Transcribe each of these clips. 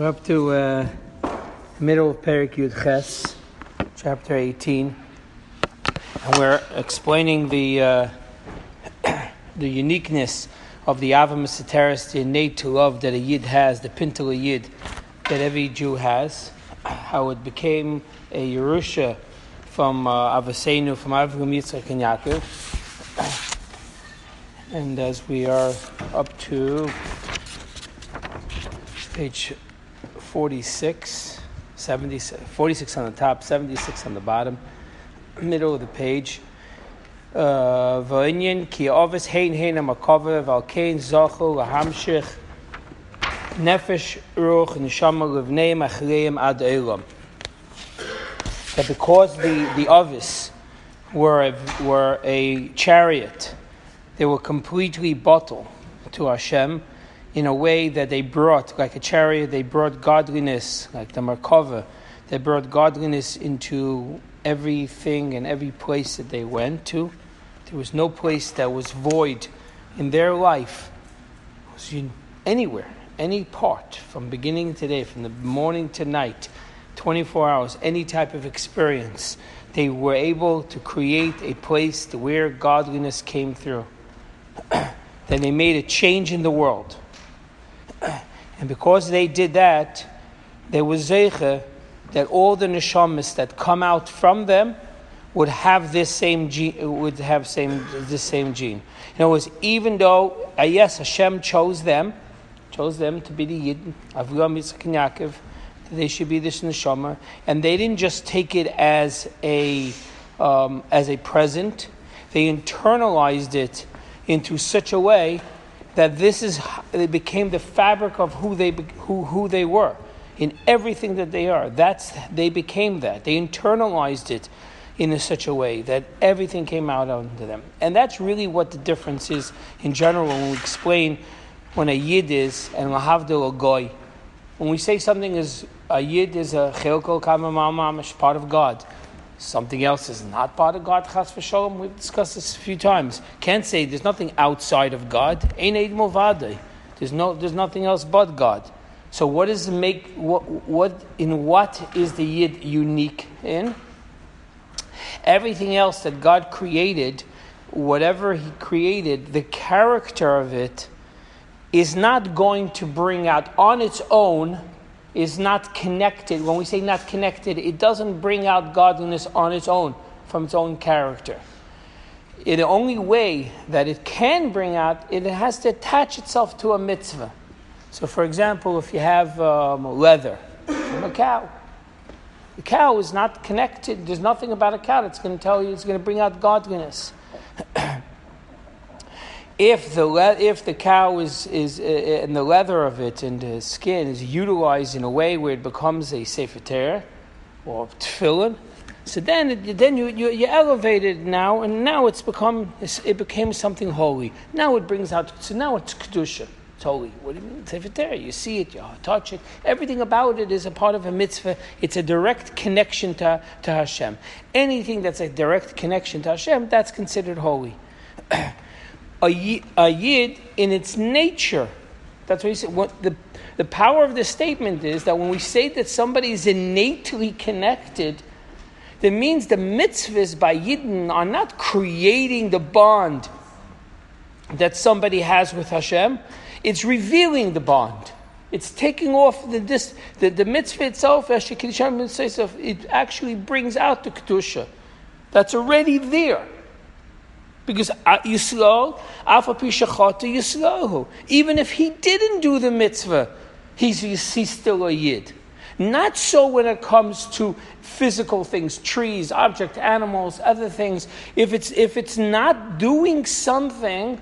We're up to uh, middle of Perik Ches, chapter 18, and we're explaining the uh, the uniqueness of the Ava Meseteris, the innate love that a Yid has, the Pintel Yid that every Jew has, how it became a Yerusha from uh, Avasenu, from Avram Yitzchak and Yaakov. And as we are up to page 46, 70, 46 on the top, 76 on the bottom, middle of the page. Uh, V'inyan ki ovis hein hein amakove v'alkein zochu lahamshich nefesh ruch neshama livneim achreim ad elam. That because the, the ovis were a, were a chariot, they were completely bottled to Hashem, in a way that they brought, like a chariot, they brought godliness, like the Markova, they brought godliness into everything and every place that they went to. There was no place that was void in their life, was in anywhere, any part, from beginning to day, from the morning to night, 24 hours, any type of experience. They were able to create a place where godliness came through. then they made a change in the world. And because they did that, there was zeicha that all the neshamas that come out from them would have this same gene, would have same this same gene. In other words, even though uh, yes, Hashem chose them, chose them to be the Yid, Avraham, Yitzchak, and Yaakov, they should be this neshama, and they didn't just take it as a um, as a present; they internalized it into such a way that this is it became the fabric of who they who, who they were in everything that they are. That's they became that. They internalized it in such a way that everything came out onto them. And that's really what the difference is in general when we explain when a yid is and lahavdil a goy. When we say something is a yid is a chilkol kamamamamish part of God something else is not part of God, chas v'sholom. We've discussed this a few times. Can't say there's nothing outside of God. Ein There's no, there's nothing else but God. So what does make what, what in what is the yid unique in? Everything else that God created, whatever He created, the character of it is not going to bring out on its own is not connected. When we say not connected, it doesn't bring out godliness on its own, from its own character. It, the only way that it can bring out, it has to attach itself to a mitzvah. So, for example, if you have um, leather from a cow, the cow is not connected. There's nothing about a cow that's going to tell you it's going to bring out godliness. if the le- if the cow is is uh, uh, and the leather of it and the skin is utilized in a way where it becomes a sefer or tefillin, so then then you, you you elevate it now and now it's become it became something holy. Now it brings out so now it's kedusha. Holy. What do you mean? Sefer You see it, you touch it. Everything about it is a part of a mitzvah. It's a direct connection to, to Hashem. Anything that's a direct connection to Hashem, that's considered holy. a yid, in its nature. That's what he said. What the, the power of this statement is that when we say that somebody is innately connected, that means the mitzvahs by Yidden are not creating the bond that somebody has with Hashem. It's revealing the bond. It's taking off the, this, the, the mitzvah itself, it actually brings out the Kedusha. That's already there. Because Yisrael, Alpha. Even if he didn't do the mitzvah, he's, he's still a Yid. Not so when it comes to physical things, trees, object, animals, other things. If it's, if it's not doing something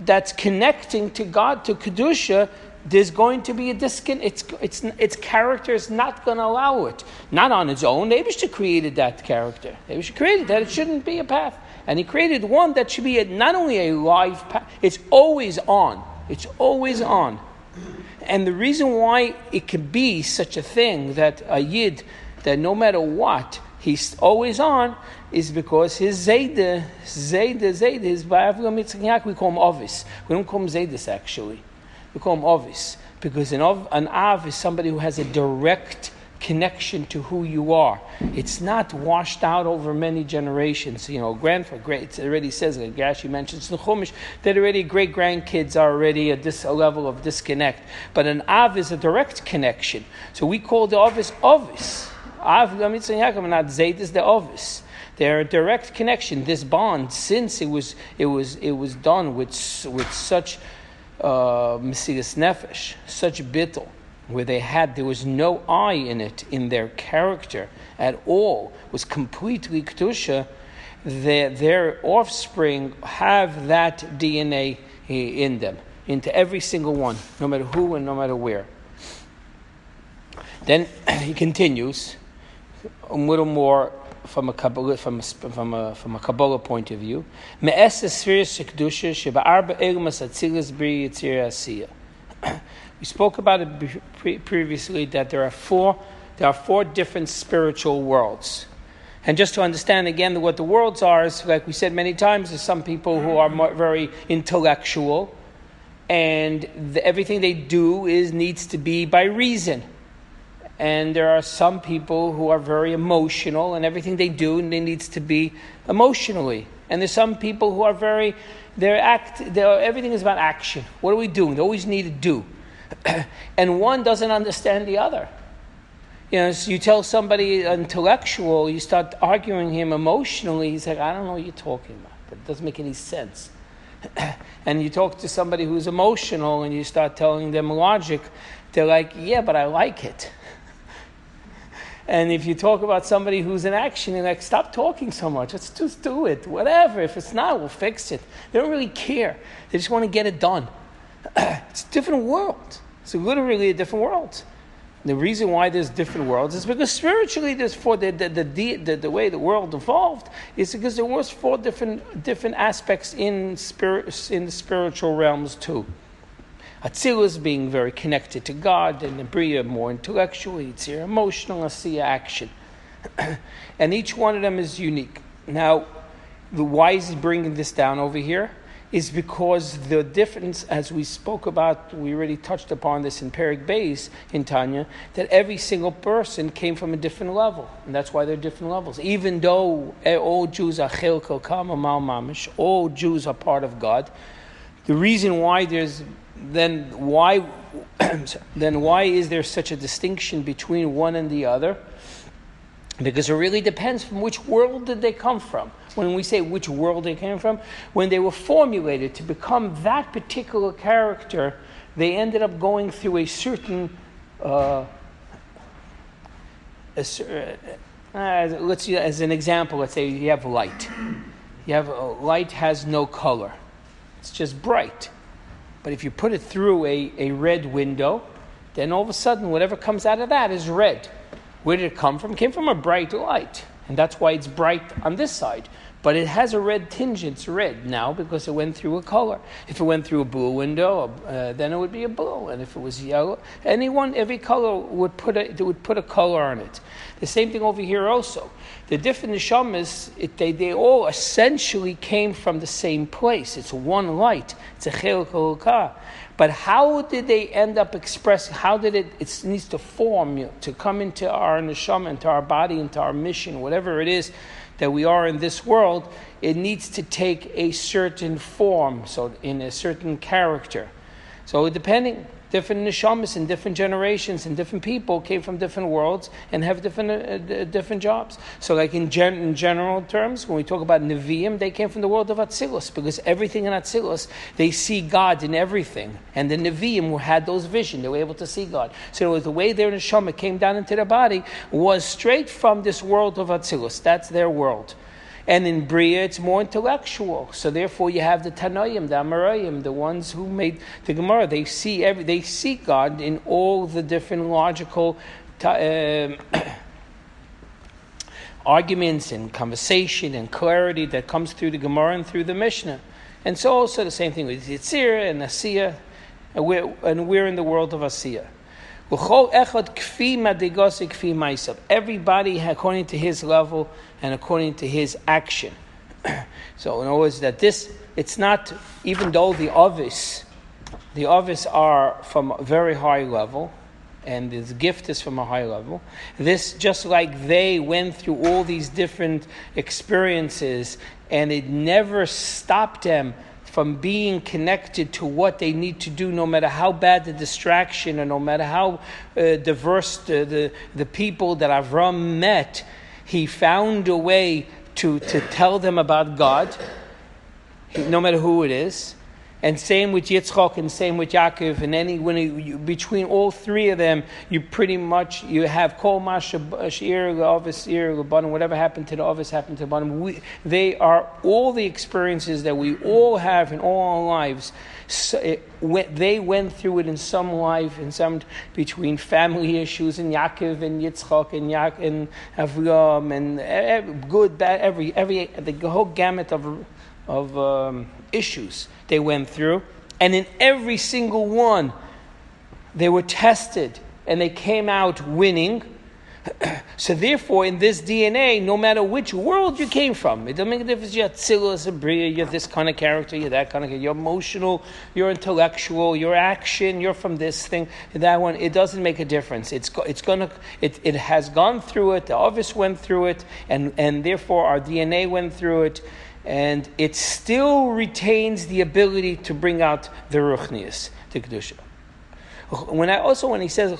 that's connecting to God, to Kedusha, there's going to be a disconnect. Its, its, its character is not going to allow it. Not on its own. Abishta created that character. Abishta created that. It shouldn't be a path. And he created one that should be not only a live path, it's always on. It's always on. And the reason why it can be such a thing that a yid, that no matter what, he's always on, is because his Zayda, Zayda, Zayda, his Ba'avram Yitzchak we call him Ovis. We don't call him Zaydis actually. We call them Ovis. Because an, ov, an Av is somebody who has a direct connection to who you are. It's not washed out over many generations. You know, grandfather, great, it already says, like Rashi mentions in Chumash, that already great grandkids are already at this a level of disconnect. But an Av is a direct connection. So we call the Ovis Ovis. Av, not Zayd is the Ovis. They're a direct connection. This bond, since it was, it was, it was done with, with such uh, nefesh, such bittel, where they had there was no I in it in their character at all was completely kedusha. Their, their offspring have that DNA in them into every single one, no matter who and no matter where. Then he continues a little more from a Kabbalah, from a, from a, from a Kabbalah point of view. We spoke about it previously that there are four there are four different spiritual worlds. And just to understand again what the worlds are is like we said many times, there's some people who are very intellectual, and the, everything they do is needs to be by reason. And there are some people who are very emotional, and everything they do needs to be emotionally. And there's some people who are very, they're act, everything is about action. What are we doing? They always need to do. and one doesn't understand the other. You know, so you tell somebody intellectual, you start arguing him emotionally, he's like, I don't know what you're talking about. It doesn't make any sense. and you talk to somebody who's emotional and you start telling them logic, they're like, yeah, but I like it. and if you talk about somebody who's in action, you're like, stop talking so much. Let's just do it. Whatever. If it's not, we'll fix it. They don't really care. They just want to get it done. it's a different world. It's literally a different world. The reason why there's different worlds is because spiritually there's four, the, the, the, the, the way the world evolved is because there was four different, different aspects in, spirit, in the spiritual realms too. Atzilus being very connected to God, and Bria more intellectual, Yitzir emotional, Asiya action. and each one of them is unique. Now, the, why is he bringing this down over here? Is because the difference, as we spoke about, we already touched upon this in Perik Bays in Tanya, that every single person came from a different level. And that's why they're different levels. Even though eh, all Jews are chel kama mal mamish, all Jews are part of God, the reason why there's then why then why is there such a distinction between one and the other? Because it really depends from which world did they come from when we say which world they came from, when they were formulated to become that particular character, they ended up going through a certain. Uh, a, uh, let's use as an example. Let's say you have light. You have uh, light has no color; it's just bright. But if you put it through a, a red window, then all of a sudden, whatever comes out of that is red. Where did it come from? It came from a bright light. And that's why it's bright on this side but it has a red tinge. It's red now because it went through a color. If it went through a blue window, uh, then it would be a blue. And if it was yellow, anyone, every color would put a would put a color on it. The same thing over here also. The different neshamas, it, they, they all essentially came from the same place. It's one light. It's a chel But how did they end up expressing? How did it? It needs to form you to come into our neshama, into our body, into our mission, whatever it is that we are in this world, it needs to take a certain form, so in a certain character. So depending, different neshamas in different generations and different people came from different worlds and have different uh, different jobs. So, like in, gen- in general terms, when we talk about Nevi'im, they came from the world of Atzilus because everything in Atzilus, they see God in everything. And the Nevi'im had those visions, they were able to see God. So, the way their neshama came down into their body was straight from this world of Atzilus. That's their world. And in Bria, it's more intellectual. So therefore, you have the Tanoim, the Amarayim, the ones who made the Gemara. They see every, they see God in all the different logical uh, arguments and conversation and clarity that comes through the Gemara and through the Mishnah. And so also the same thing with Yitzir and Asiya, and we're, and we're in the world of Asiya. Everybody, according to his level and according to his action. so, in other words, that this, it's not, even though the obvious, the Ovis are from a very high level, and this gift is from a high level. This, just like they went through all these different experiences, and it never stopped them from being connected to what they need to do, no matter how bad the distraction, or no matter how uh, diverse the, the, the people that Avram met, he found a way to, to tell them about God, no matter who it is. And same with Yitzchok and same with Yaakov and any when you, between all three of them you pretty much you have kol mashir Ovis bottom whatever happened to the Ovis happened to the bottom we, they are all the experiences that we all have in all our lives so it, they went through it in some life in some between family issues and Yaakov and Yitzchok and Yaak and Avram and every, good bad every every the whole gamut of of um, issues they went through, and in every single one, they were tested and they came out winning. so therefore, in this DNA, no matter which world you came from, it doesn't make a difference. You're Tzilus, a Bria, you're this kind of character, you're that kind of character, you're emotional, you're intellectual, you're action, you're from this thing, that one. It doesn't make a difference. It's, it's gonna, it, it has gone through it, the Ovis went through it, and, and therefore our DNA went through it and it still retains the ability to bring out the ruchnius, the kedusha. When I also when he says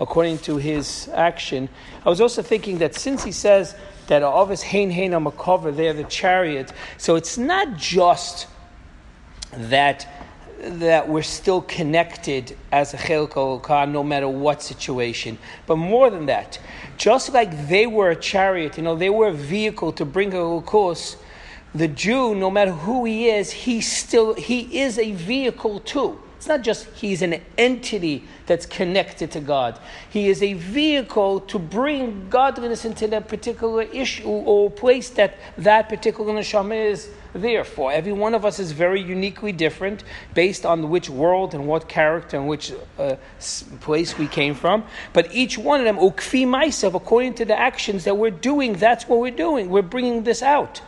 according to his action, I was also thinking that since he says that Avis Hein Hein Amakover, they're the chariot, so it's not just that that we're still connected as a Chelko no matter what situation. But more than that, just like they were a chariot, you know, they were a vehicle to bring a course, the Jew, no matter who he is, he still he is a vehicle too. It's not just he's an entity that's connected to God. He is a vehicle to bring godliness into that particular issue or place that that particular neshama is there for. Every one of us is very uniquely different based on which world and what character and which uh, place we came from. But each one of them, ukfi myself, according to the actions that we're doing, that's what we're doing. We're bringing this out.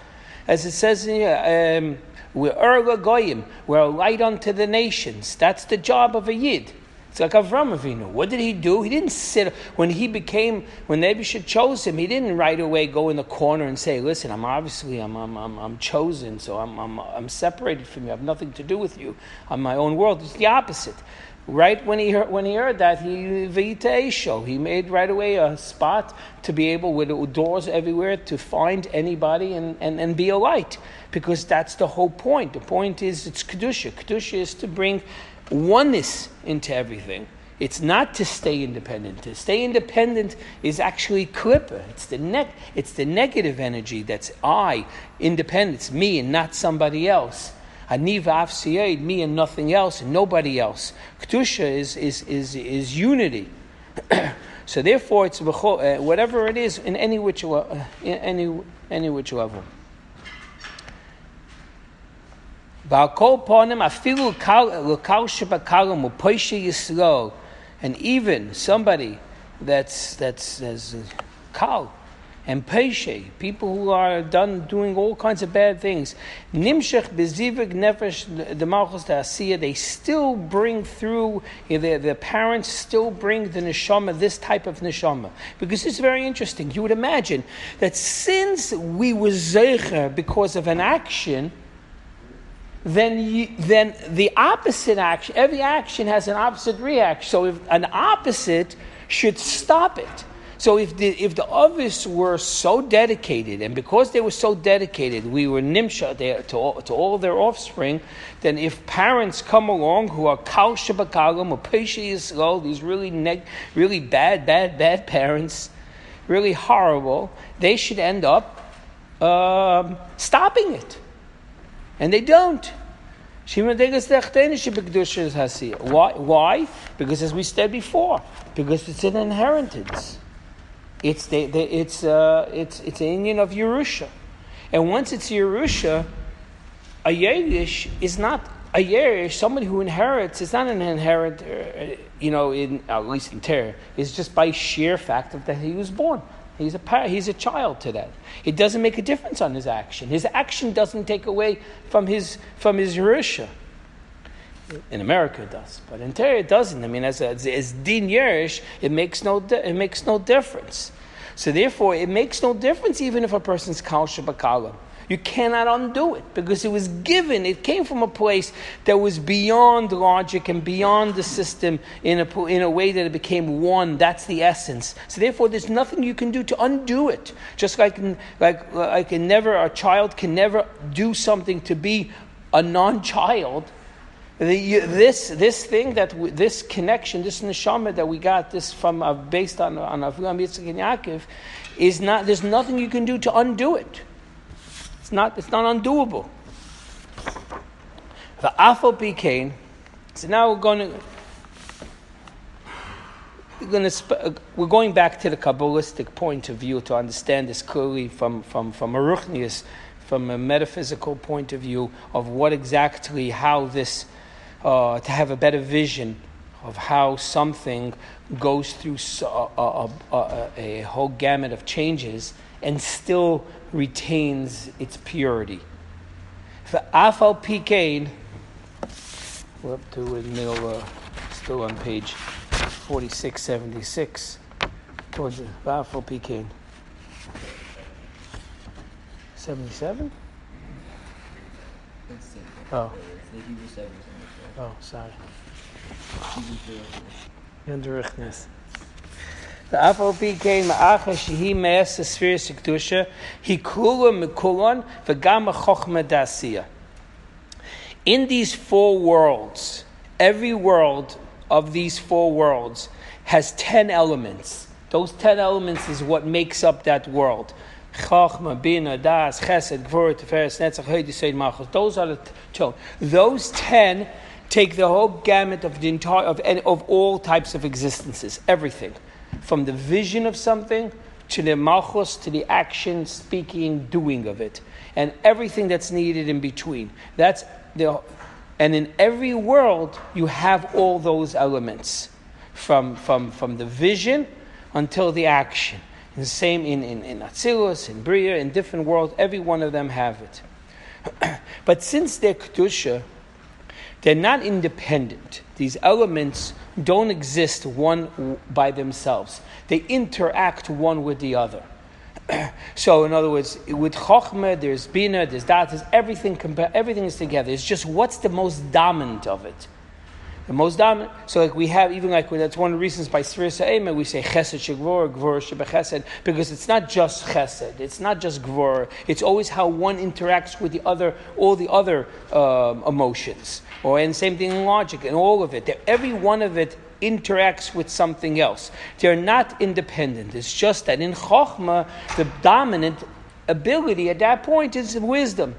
As it says in um, we're Erga Goyim. We're a light unto the nations. That's the job of a Yid. It's like Avram Avinu. What did he do? He didn't sit when he became when Nebuchadnezzar chose him. He didn't right away go in the corner and say, "Listen, I'm obviously I'm I'm I'm, I'm chosen, so I'm, I'm I'm separated from you. I have nothing to do with you. I'm my own world." It's the opposite. Right when he heard, when he heard that, he. He made right away a spot to be able, with doors everywhere, to find anybody and, and, and be a light. Because that's the whole point. The point is it's Kedusha. Kedusha is to bring oneness into everything. It's not to stay independent. To stay independent is actually klippa. It's the ne- it's the negative energy that's I, independence, me and not somebody else. Aniva af me and nothing else, and nobody else. Kedusha is, is, is, is unity. so therefore, it's uh, whatever it is in any which, uh, in any, any which level. And even somebody that's that's that's kal and peshe, people who are done doing all kinds of bad things. Nimshech bezivig nefesh the malchus asiya. They still bring through their their parents still bring the neshama this type of neshama because it's very interesting. You would imagine that since we were zeicher because of an action. Then, you, then the opposite action, every action has an opposite reaction. So if an opposite should stop it. So if the if the others were so dedicated, and because they were so dedicated, we were nimsha to all, to all their offspring. Then if parents come along who are kal shabakalim or pesha these really neg, really bad, bad, bad parents, really horrible, they should end up um, stopping it, and they don't. Why? Why? Because as we said before, because it's an inheritance. It's, the, the, it's, uh, it's, it's an Indian of Yerusha. And once it's Yerusha, a Yerush is not a Yerush, somebody who inherits, is not an inherit, uh, you know, in, at least in Torah, it's just by sheer fact of that he was born. He's a, he's a child to that. It doesn't make a difference on his action. His action doesn't take away from his, from his Yerusha. In America, it does, but in Torah, it doesn't. I mean, as, as, as din Yerush, it makes no di- it makes no difference. So therefore, it makes no difference even if a person's kal shabakalam. You cannot undo it because it was given. It came from a place that was beyond logic and beyond the system in a, in a way that it became one. That's the essence. So therefore, there's nothing you can do to undo it. Just like like like never a child can never do something to be a non-child. The, this this thing that this connection, this neshama that we got this from uh, based on on Avraham Yitzchak and Yaakov, is not. There's nothing you can do to undo it. It's not, it's not undoable. The Afal Pikain. So now we're going to. We're, going to sp- we're going back to the Kabbalistic point of view to understand this clearly from, from, from a Ruchnius, from a metaphysical point of view of what exactly, how this, uh, to have a better vision of how something goes through a, a, a, a whole gamut of changes and still retains its purity. The Afal Pikain, we're up to the middle, uh, still on page 4676, towards the Afal Pikain. 77? Oh. Oh, sorry. Yanderichnes. The Afal became Ma'acha Shehi Me'es Sphere Sikdusha, He Kula Mikulon, V'gam Chochma Dasiya. In these four worlds, every world of these four worlds has ten elements. Those ten elements is what makes up that world. Chachma, Bina, Das, Chesed, Gvur, Tiferes, Netzach, Hedi, Malchus. Those are the t- Those ten take the whole gamut of the entire of, of all types of existences, everything from the vision of something to the malchus, to the action, speaking, doing of it, and everything that's needed in between. That's the, and in every world you have all those elements, from from from the vision until the action. And the same in in, in Atzilus, in Bria, in different worlds, every one of them have it. but since they're kedusha, they're not independent. These elements don't exist one by themselves. They interact one with the other. so, in other words, with Chokhmah, there's Bina, there's Dat, there's everything, everything is together. It's just what's the most dominant of it. The most dominant. So, like we have, even like that's one of the reasons by Sfir Sa'ema we say Chesed Shegvor, Gvor Shebechesed, because it's not just Chesed, it's not just Gvor, it's always how one interacts with the other, all the other um, emotions. Or and same thing in logic and all of it. Every one of it interacts with something else. They're not independent. It's just that in Chokhmah, the dominant ability at that point is wisdom.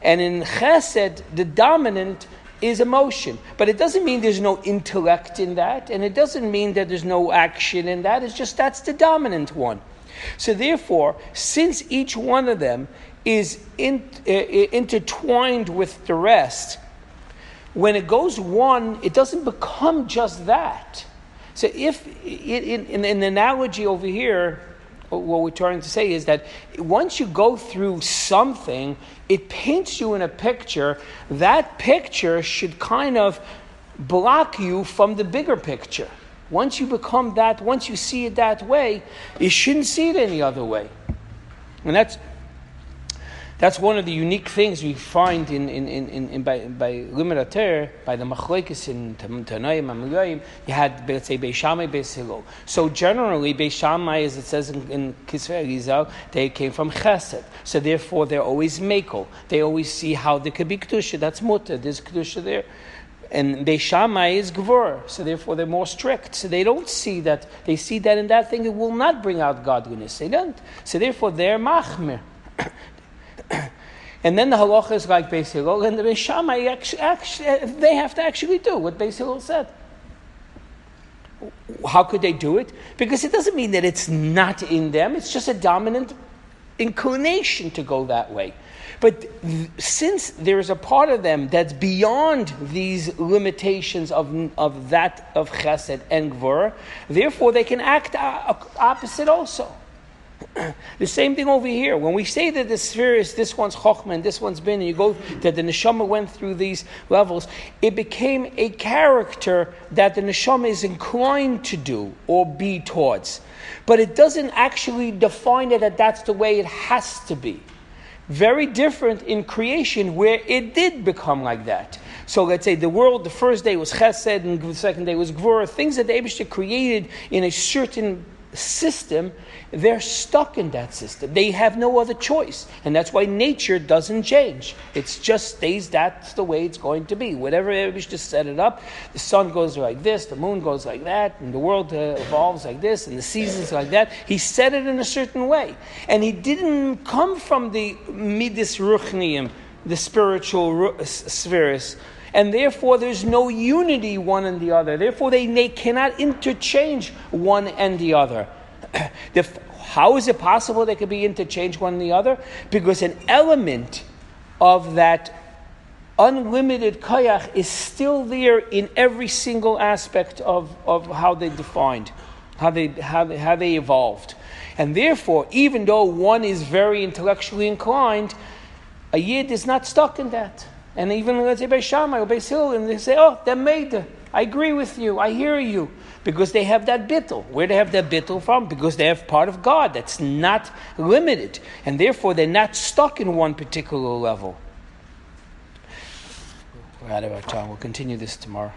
And in Chesed, the dominant is emotion. But it doesn't mean there's no intellect in that, and it doesn't mean that there's no action in that. It's just that's the dominant one. So, therefore, since each one of them is in, uh, intertwined with the rest, when it goes one, it doesn't become just that. So, if in, in, in the analogy over here, what we're trying to say is that once you go through something, it paints you in a picture. That picture should kind of block you from the bigger picture. Once you become that, once you see it that way, you shouldn't see it any other way. And that's that's one of the unique things we find in, in, in, in by, by Ater, by the Machlekes in Tanoim and you had, let's say, Beishamai, Beis So generally, Beishamai, as it says in, in Kisvei Rizal, they came from Chesed. So therefore, they're always Makel. They always see how there could be Kedusha. That's Mutter. There's Kedusha there. And Beishamai is Gvur, so therefore they're more strict. So they don't see that, they see that in that thing it will not bring out godliness. They don't. So therefore they're Machmir. and then the halacha is like Beis Hillel, and the Beis actually, actually, they have to actually do what Beis Hillel said. How could they do it? Because it doesn't mean that it's not in them, it's just a dominant inclination to go that way. But th- since there is a part of them that's beyond these limitations of, of that of chesed and gvur, therefore they can act opposite also. the same thing over here. When we say that the sphere is this one's chokhmah and this one's bin, and you go that the neshama went through these levels, it became a character that the neshama is inclined to do or be towards. But it doesn't actually define it that that's the way it has to be. Very different in creation where it did become like that. So let's say the world, the first day was chesed and the second day was gvura, things that the Abishta created in a certain system, they're stuck in that system. They have no other choice. And that's why nature doesn't change. It just stays that's the way it's going to be. Whatever just set it up, the sun goes like this, the moon goes like that, and the world uh, evolves like this, and the seasons like that. He set it in a certain way. And he didn't come from the midis ruchnium, the spiritual spheres and therefore there's no unity one and the other. Therefore, they, they cannot interchange one and the other. the, how is it possible they could be interchanged one and the other? Because an element of that unlimited kayach is still there in every single aspect of, of how they defined, how they, how, they, how they evolved. And therefore, even though one is very intellectually inclined, a yid is not stuck in that. And even let's say Shammai or Hillel, and they say, oh, they're made. I agree with you. I hear you. Because they have that bittel. Where they have that bittel from? Because they have part of God that's not limited. And therefore, they're not stuck in one particular level. We're out of our time. We'll continue this tomorrow.